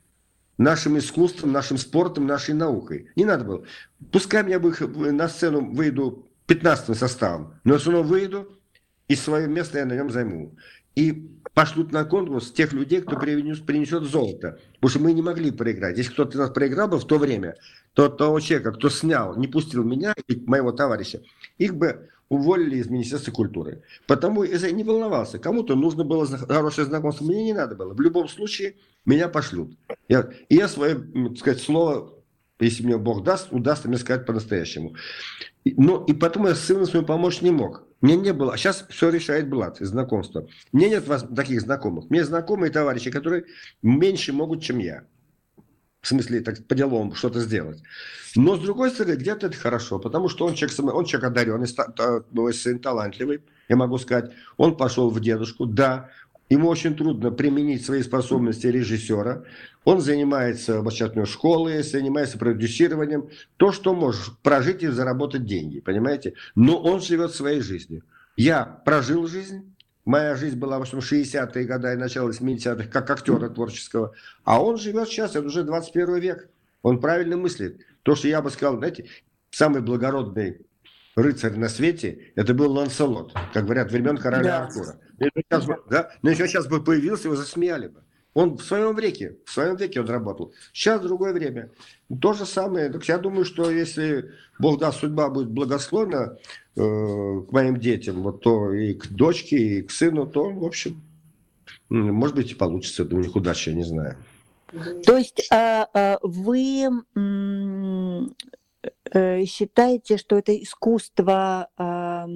нашим искусством, нашим спортом, нашей наукой. Не надо было. Пускай я бы на сцену выйду 15 составом, но все равно выйду, и свое место я на нем займу. И пошлют на конкурс тех людей, кто принесет, золото. Потому что мы не могли проиграть. Если кто-то нас проиграл бы в то время, то того человека, кто снял, не пустил меня и моего товарища, их бы уволили из Министерства культуры. Потому я не волновался. Кому-то нужно было хорошее знакомство, мне не надо было. В любом случае меня пошлют. Я, и я свое, так сказать, слово, если мне Бог даст, удастся мне сказать по-настоящему. Но и потом я с сыном своим помочь не мог. Мне не было. Сейчас все решает Блад, знакомство. Мне нет вас таких знакомых. Мне знакомые товарищи, которые меньше могут, чем я. в смысле, так, по делам что-то сделать. Но, с другой стороны, где-то это хорошо, потому что он человек, он человек одаренный, мой сын талантливый, я могу сказать. Он пошел в дедушку, да, ему очень трудно применить свои способности режиссера. Он занимается в школы, занимается продюсированием. То, что можешь прожить и заработать деньги, понимаете? Но он живет своей жизнью. Я прожил жизнь, Моя жизнь была в общем 60-е годы и начало 70-х как актера творческого. А он живет сейчас, это уже 21 век. Он правильно мыслит. То, что я бы сказал, знаете, самый благородный рыцарь на свете, это был Ланселот, как говорят, времен короля да. Артура. Сейчас бы, да? Но еще сейчас бы появился, его засмеяли бы. Он в своем веке, в своем веке он работал. Сейчас другое время. То же самое. Так я думаю, что если Бог даст, судьба будет благословна э, к моим детям, вот то и к дочке, и к сыну, то, в общем, может быть, и получится. У них удача, я не знаю. То есть а, а, вы считаете, что это искусство а,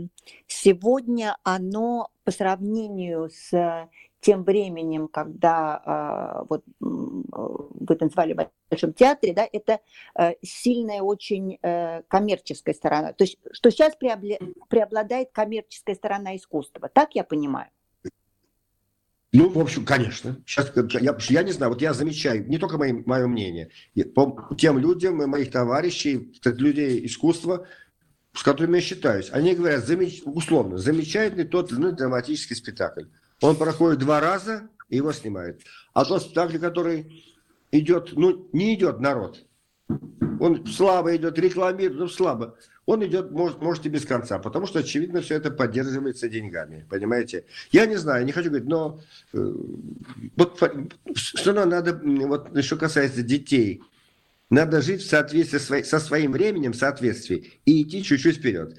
сегодня, оно по сравнению с тем временем, когда э, вот вы танцевали в Большом театре, да, это э, сильная очень э, коммерческая сторона. То есть, что сейчас преобладает коммерческая сторона искусства. Так я понимаю? Ну, в общем, конечно. Сейчас я, я не знаю, вот я замечаю, не только мои, мое мнение, по тем людям, моих товарищей, людей искусства, с которыми я считаюсь, они говорят, замеч, условно, замечательный тот или иной драматический спектакль. Он проходит два раза, и его снимают. А тот спектакль, который идет, ну, не идет народ. Он слабо идет, рекламирует, ну, слабо. Он идет, может, может и без конца, потому что, очевидно, все это поддерживается деньгами, понимаете? Я не знаю, не хочу говорить, но э, вот все равно надо, вот что касается детей, надо жить в соответствии со, со своим временем, в соответствии, и идти чуть-чуть вперед.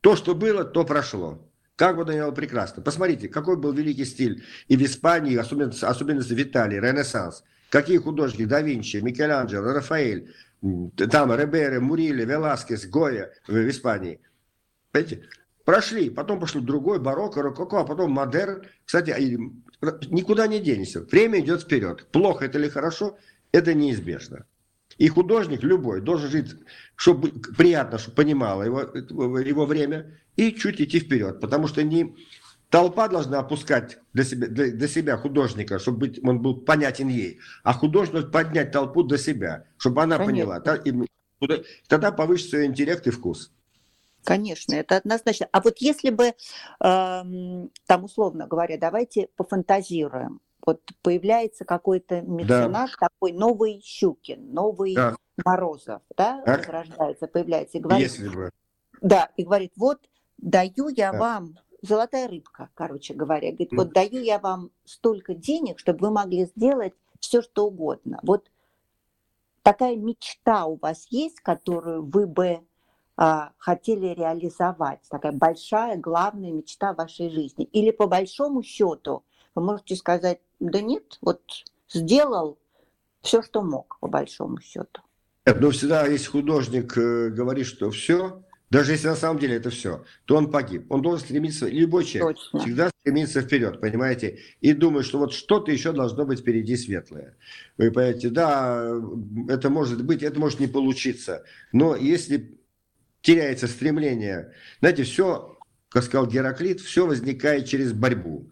То, что было, то прошло. Как бы Даниэл прекрасно. Посмотрите, какой был великий стиль и в Испании, особенно, особенно в Италии, Ренессанс. Какие художники, да Винчи, Микеланджело, Рафаэль, там Ребере, Мурили, Веласкес, Гоя в Испании. Понимаете? Прошли, потом пошли другой, барокко, рококо, а потом модерн. Кстати, никуда не денешься. Время идет вперед. Плохо это или хорошо, это неизбежно. И художник любой должен жить, чтобы приятно, чтобы понимала его, его время, и чуть идти вперед. Потому что не толпа должна опускать для себя, для, для себя художника, чтобы быть, он был понятен ей, а художник поднять толпу до себя, чтобы она Понятно. поняла. Тогда повысится ее интеллект и вкус. Конечно, это однозначно. А вот если бы, э, там условно говоря, давайте пофантазируем, вот появляется какой-то меценат, да. такой новый Щукин, новый да. Морозов, да, так? возрождается, появляется и говорит, Если бы. да, и говорит, вот даю я да. вам золотая рыбка, короче говоря, говорит, вот даю я вам столько денег, чтобы вы могли сделать все что угодно. Вот такая мечта у вас есть, которую вы бы а, хотели реализовать, такая большая, главная мечта вашей жизни? Или по большому счету вы можете сказать, да нет, вот сделал все, что мог, по большому счету. Нет, но всегда, если художник э, говорит, что все, даже если на самом деле это все, то он погиб. Он должен стремиться, любой человек Точно. всегда стремится вперед, понимаете? И думает, что вот что-то еще должно быть впереди светлое. Вы понимаете, да, это может быть, это может не получиться. Но если теряется стремление, знаете, все, как сказал Гераклит, все возникает через борьбу.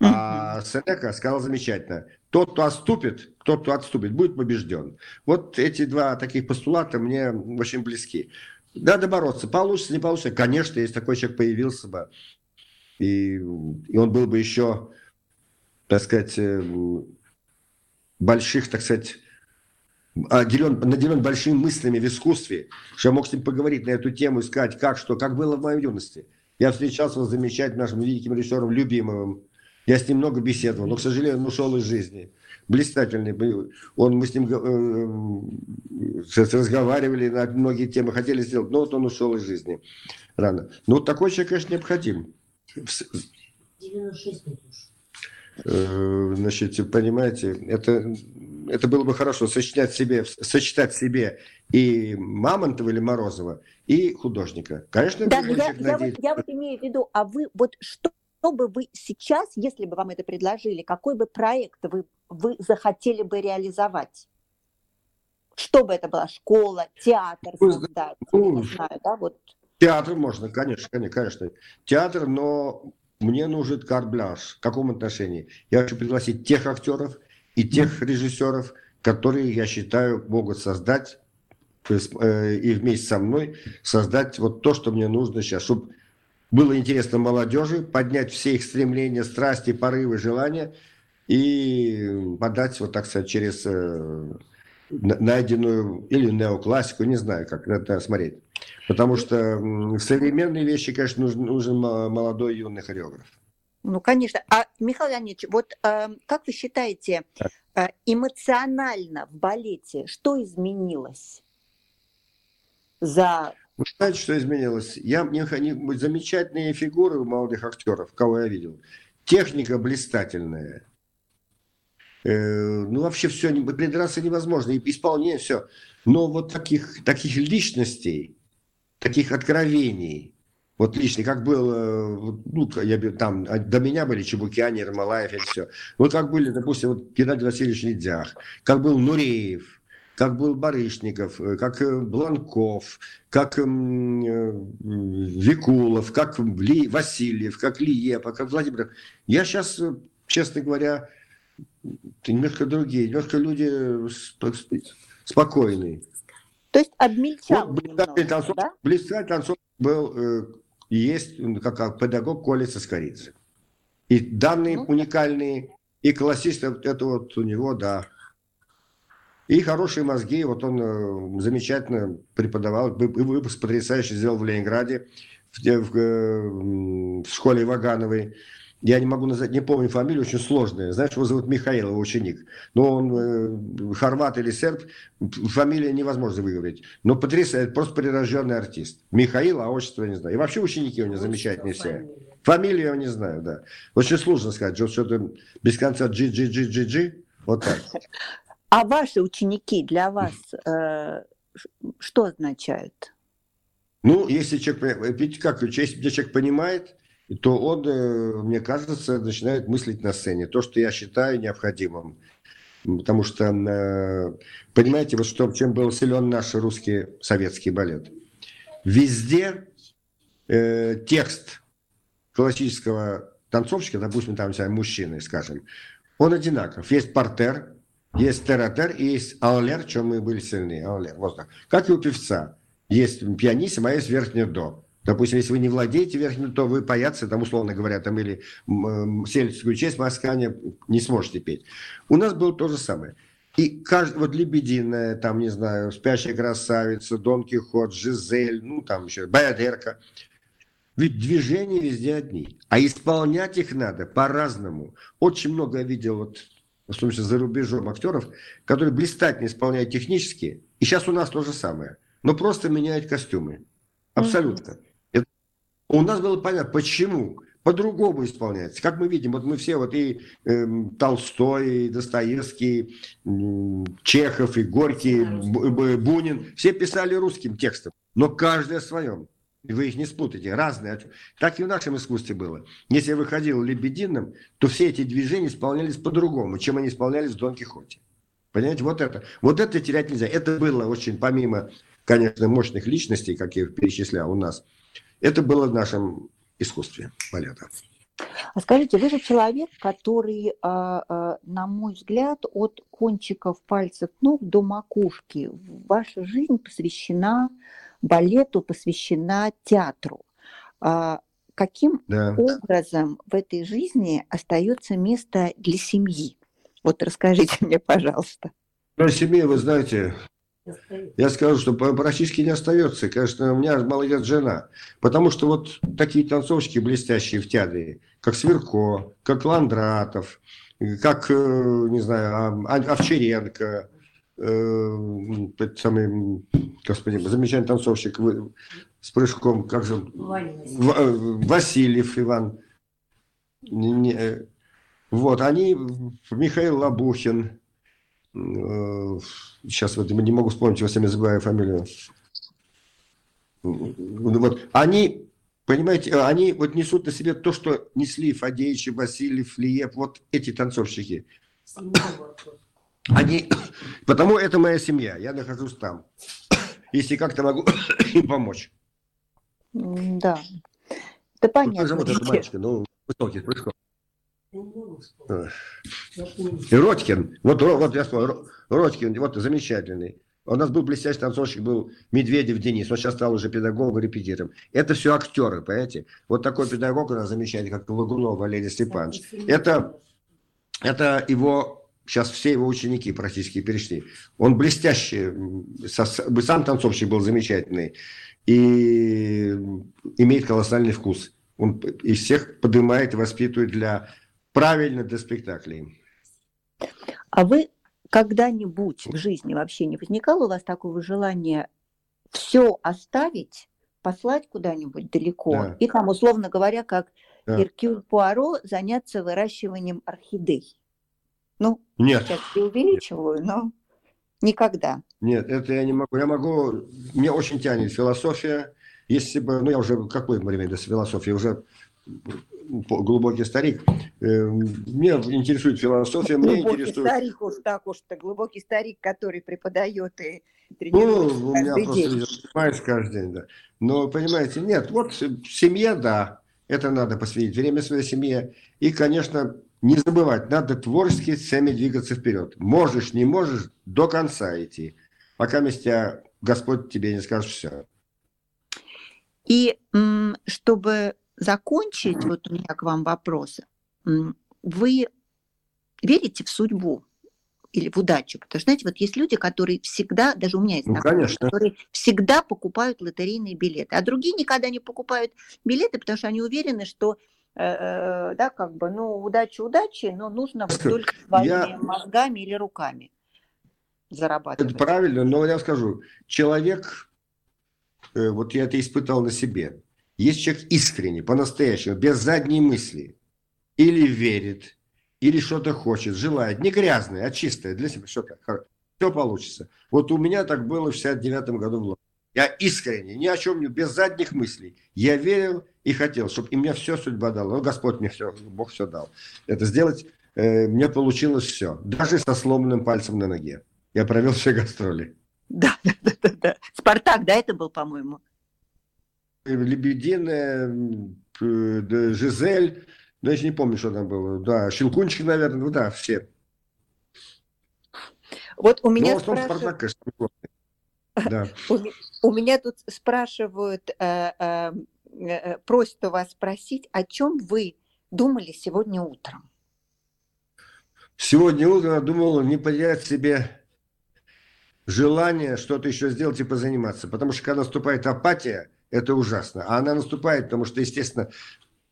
А Сенека сказал замечательно. Тот, кто отступит, тот, кто отступит, будет побежден. Вот эти два таких постулата мне очень близки. Надо бороться. Получится, не получится. Конечно, если такой человек появился бы, и, и он был бы еще, так сказать, э, больших, так сказать, наделен, наделен большими мыслями в искусстве, что я мог с ним поговорить на эту тему и сказать, как что, как было в моей юности. Я встречался с замечательным нашим великим режиссером Любимовым, я с ним много беседовал, но, к сожалению, он ушел из жизни. Блистательный. Он, мы с ним э, разговаривали на многие темы, хотели сделать, но вот он ушел из жизни рано. Но вот такой человек, конечно, необходим. 96 э, Значит, понимаете, это, это было бы хорошо сочетать себе, сочетать себе и Мамонтова или Морозова, и художника. Конечно, да, я, я, вот, я вот имею в виду, а вы вот что что бы вы сейчас, если бы вам это предложили, какой бы проект вы, вы захотели бы реализовать? что бы это была, школа, театр создать, ну, не знаю, да, вот. Театр можно, конечно, конечно. Театр, но мне нужен карт-бланш. В каком отношении? Я хочу пригласить тех актеров и тех режиссеров, которые, я считаю, могут создать э, и вместе со мной создать вот то, что мне нужно сейчас, чтобы было интересно молодежи, поднять все их стремления, страсти, порывы, желания и подать, вот так сказать, через э, найденную или неоклассику, не знаю, как это смотреть. Потому что в современные вещи, конечно, нужен, нужен молодой юный хореограф. Ну, конечно. А, Михаил Леонидович, вот э, как вы считаете, э, эмоционально в балете что изменилось за... Вы знаете, что изменилось? Я, мне они, замечательные фигуры у молодых актеров, кого я видел. Техника блистательная. Э, ну, вообще все, придраться невозможно. И исполнение, все. Но вот таких, таких личностей, таких откровений, вот лично, как был, ну, я, там а, до меня были Чебукяни, Ермолаев и все. Вот как были, допустим, вот Геннадий Васильевич Недях, как был Нуреев, как был Барышников, э, как Бланков, как Викулов, как Ли, Васильев, как Лиепа, как Владимир. Я сейчас, честно говоря, немножко другие, немножко люди спокойные. То есть обмельчал вот, немного, танцов, да? Блистательный танцор был, э, есть как, как педагог Коля Соскоридзе. И данные ну, уникальные, и классист, это вот у него, да. И хорошие мозги, вот он э, замечательно преподавал, выпуск потрясающий сделал в Ленинграде, в, в, э, в школе Вагановой я не могу назвать, не помню фамилию, очень сложная. Знаешь, его зовут Михаил, его ученик. Но он э, хорват или серб, фамилия невозможно выговорить. Но потрясает, просто прирожденный артист. Михаил, а отчество не знаю. И вообще ученики у него замечательные все. Фамилию я не знаю, да. Очень сложно сказать, что-то без конца джи джи джи джи джи вот так. А ваши ученики для вас э, что означают? Ну, если человек, видите, как, если человек понимает, то он, э, мне кажется, начинает мыслить на сцене. То, что я считаю необходимым. Потому что, э, понимаете, вот что, чем был силен наш русский советский балет. Везде э, текст классического танцовщика, допустим, там мужчины, скажем, он одинаков. Есть портер, есть тератер и есть аулер, в чем мы были сильны. Аулер, вот так. Как и у певца. Есть пианиссимо, а есть верхнее до. Допустим, если вы не владеете верхним, то вы паяться, там, условно говоря, там, или э, сельскую честь маскания не сможете петь. У нас было то же самое. И каждый, вот Лебединая, там, не знаю, Спящая красавица, Дон Кихот, Жизель, ну, там еще, Баядерка. Ведь движения везде одни. А исполнять их надо по-разному. Очень много я видел, вот, в смысле, за рубежом актеров, которые блистательно исполняют технически. И сейчас у нас то же самое. Но просто меняют костюмы. Абсолютно. Mm-hmm. У нас было понятно, почему по-другому исполняется. Как мы видим, вот мы все, вот и э, Толстой, и Достоевский, э, Чехов, и Горький, Бунин, все писали русским текстом, но каждый о своем. Вы их не спутаете, разные. Так и в нашем искусстве было. Если я выходил лебединым, то все эти движения исполнялись по-другому, чем они исполнялись в Дон Кихоте. Понимаете, вот это. Вот это терять нельзя. Это было очень, помимо, конечно, мощных личностей, как я перечислял у нас – это было в нашем искусстве балета. А скажите, вы же человек, который, а, а, на мой взгляд, от кончиков пальцев ног до макушки, ваша жизнь посвящена балету, посвящена театру. А каким да. образом в этой жизни остается место для семьи? Вот расскажите мне, пожалуйста. Для семьи, вы знаете, я скажу, что практически не остается. Конечно, у меня молодец жена. Потому что вот такие танцовщики блестящие в театре, как Сверко, как Ландратов, как, э, не знаю, Овчаренко, э, тот самый, господи, замечательный танцовщик с прыжком, как же, Васильев Иван. Э, вот, они, Михаил Лабухин, сейчас вот не могу вспомнить, я всеми забываю фамилию. Вот, они, понимаете, они вот несут на себе то, что несли Фадеевич, Васильев, Лиев, вот эти танцовщики. Они, потому это моя семья, я нахожусь там. Если как-то могу им помочь. Да, это понятно. Как зовут этого мальчика? Ну, высокий, прыжков. Родькин, вот, вот я сказал, Родькин, вот замечательный. У нас был блестящий танцовщик, был Медведев Денис, он сейчас стал уже педагогом, репетитором. Это все актеры, понимаете? Вот такой педагог у нас замечательный, как Лагунов Валерий Степанович. Это, это его, сейчас все его ученики практически перешли. Он блестящий, сам танцовщик был замечательный и имеет колоссальный вкус. Он из всех поднимает и воспитывает для правильно для спектаклей. А вы когда-нибудь в жизни вообще не возникало у вас такого желания все оставить, послать куда-нибудь далеко да. и там, условно говоря, как да. Иркюль Пуаро, заняться выращиванием орхидей? Ну, Нет. сейчас преувеличиваю, но никогда. Нет, это я не могу. Я могу, мне очень тянет философия. Если бы, ну я уже какой момент с философией, уже глубокий старик. Эм, мне интересует философия, мне глубокий интересует... старик уж так уж-то, глубокий старик, который преподает и тренирует Ну, у меня просто занимаюсь каждый день, да. Но, понимаете, нет, вот семья, да, это надо посвятить время своей семье. И, конечно, не забывать, надо творчески всеми двигаться вперед. Можешь, не можешь, до конца идти. Пока тебя Господь тебе не скажет все. И чтобы закончить, вот у меня к вам вопрос. Вы верите в судьбу или в удачу? Потому что, знаете, вот есть люди, которые всегда, даже у меня есть ну, знакомые, которые всегда покупают лотерейные билеты, а другие никогда не покупают билеты, потому что они уверены, что да, как бы, ну, удача удачи, но нужно вот только своими я... мозгами или руками зарабатывать. Это правильно, но я скажу, человек, э, вот я это испытал на себе, есть человек искренний, по-настоящему, без задней мысли. Или верит, или что-то хочет, желает. Не грязное, а чистое для себя. Что-то. Все получится. Вот у меня так было в 69 году в Лондоне. Я искренне, ни о чем не, без задних мыслей. Я верил и хотел, чтобы и мне все судьба дала. Ну, Господь мне все, Бог все дал. Это сделать, э, мне получилось все. Даже со сломанным пальцем на ноге. Я провел все гастроли. Да, да, да, да. Спартак, да, это был, по-моему? Лебединая, Жизель, ну, я не помню, что там было. Да, Щелкунчик, наверное, ну да, все. Вот у меня спрашивают... Да. У меня тут спрашивают, э, э, э, просят у вас спросить, о чем вы думали сегодня утром? Сегодня утром я думал не потерять себе желание что-то еще сделать и позаниматься. Потому что когда наступает апатия, это ужасно. А она наступает, потому что, естественно,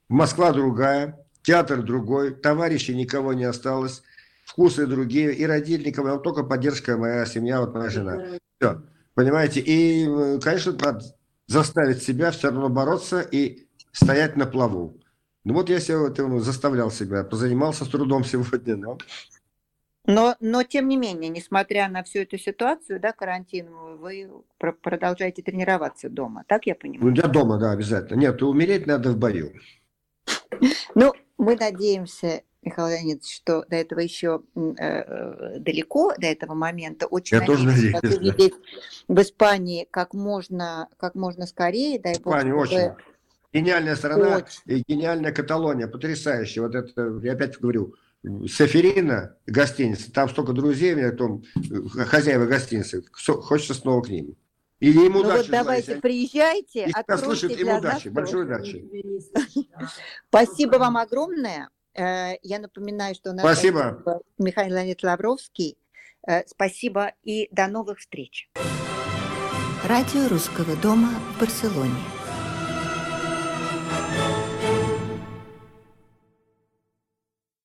Москва другая, театр другой, товарищей никого не осталось, вкусы другие, и родители никого, только поддержка моя семья, вот моя жена. Все, понимаете? И, конечно, надо заставить себя все равно бороться и стоять на плаву. Ну вот я себя заставлял себя, позанимался с трудом сегодня, но но, но тем не менее, несмотря на всю эту ситуацию, да, карантин, вы продолжаете тренироваться дома, так я понимаю? Ну, для дома, да, обязательно. Нет, умереть надо в бою. Ну, мы надеемся, Михаил Леонидович, что до этого еще э, далеко, до этого момента. Очень я тоже надеюсь. увидеть в Испании как можно, как можно скорее. Дай Испания бог, очень. Гениальная страна, очень. гениальная Каталония, потрясающая. Вот это, я опять говорю, Саферина, гостиница, там столько друзей, меня там э, хозяева гостиницы, хочется снова к ним. Или ему ну удачи. Вот давайте, желаю, приезжайте, откройте слышат, им удачи, большой удачи. Спасибо вам огромное. Э, я напоминаю, что у нас Спасибо. Михаил Леонид Лавровский. Э, спасибо и до новых встреч. Радио Русского дома в Барселоне.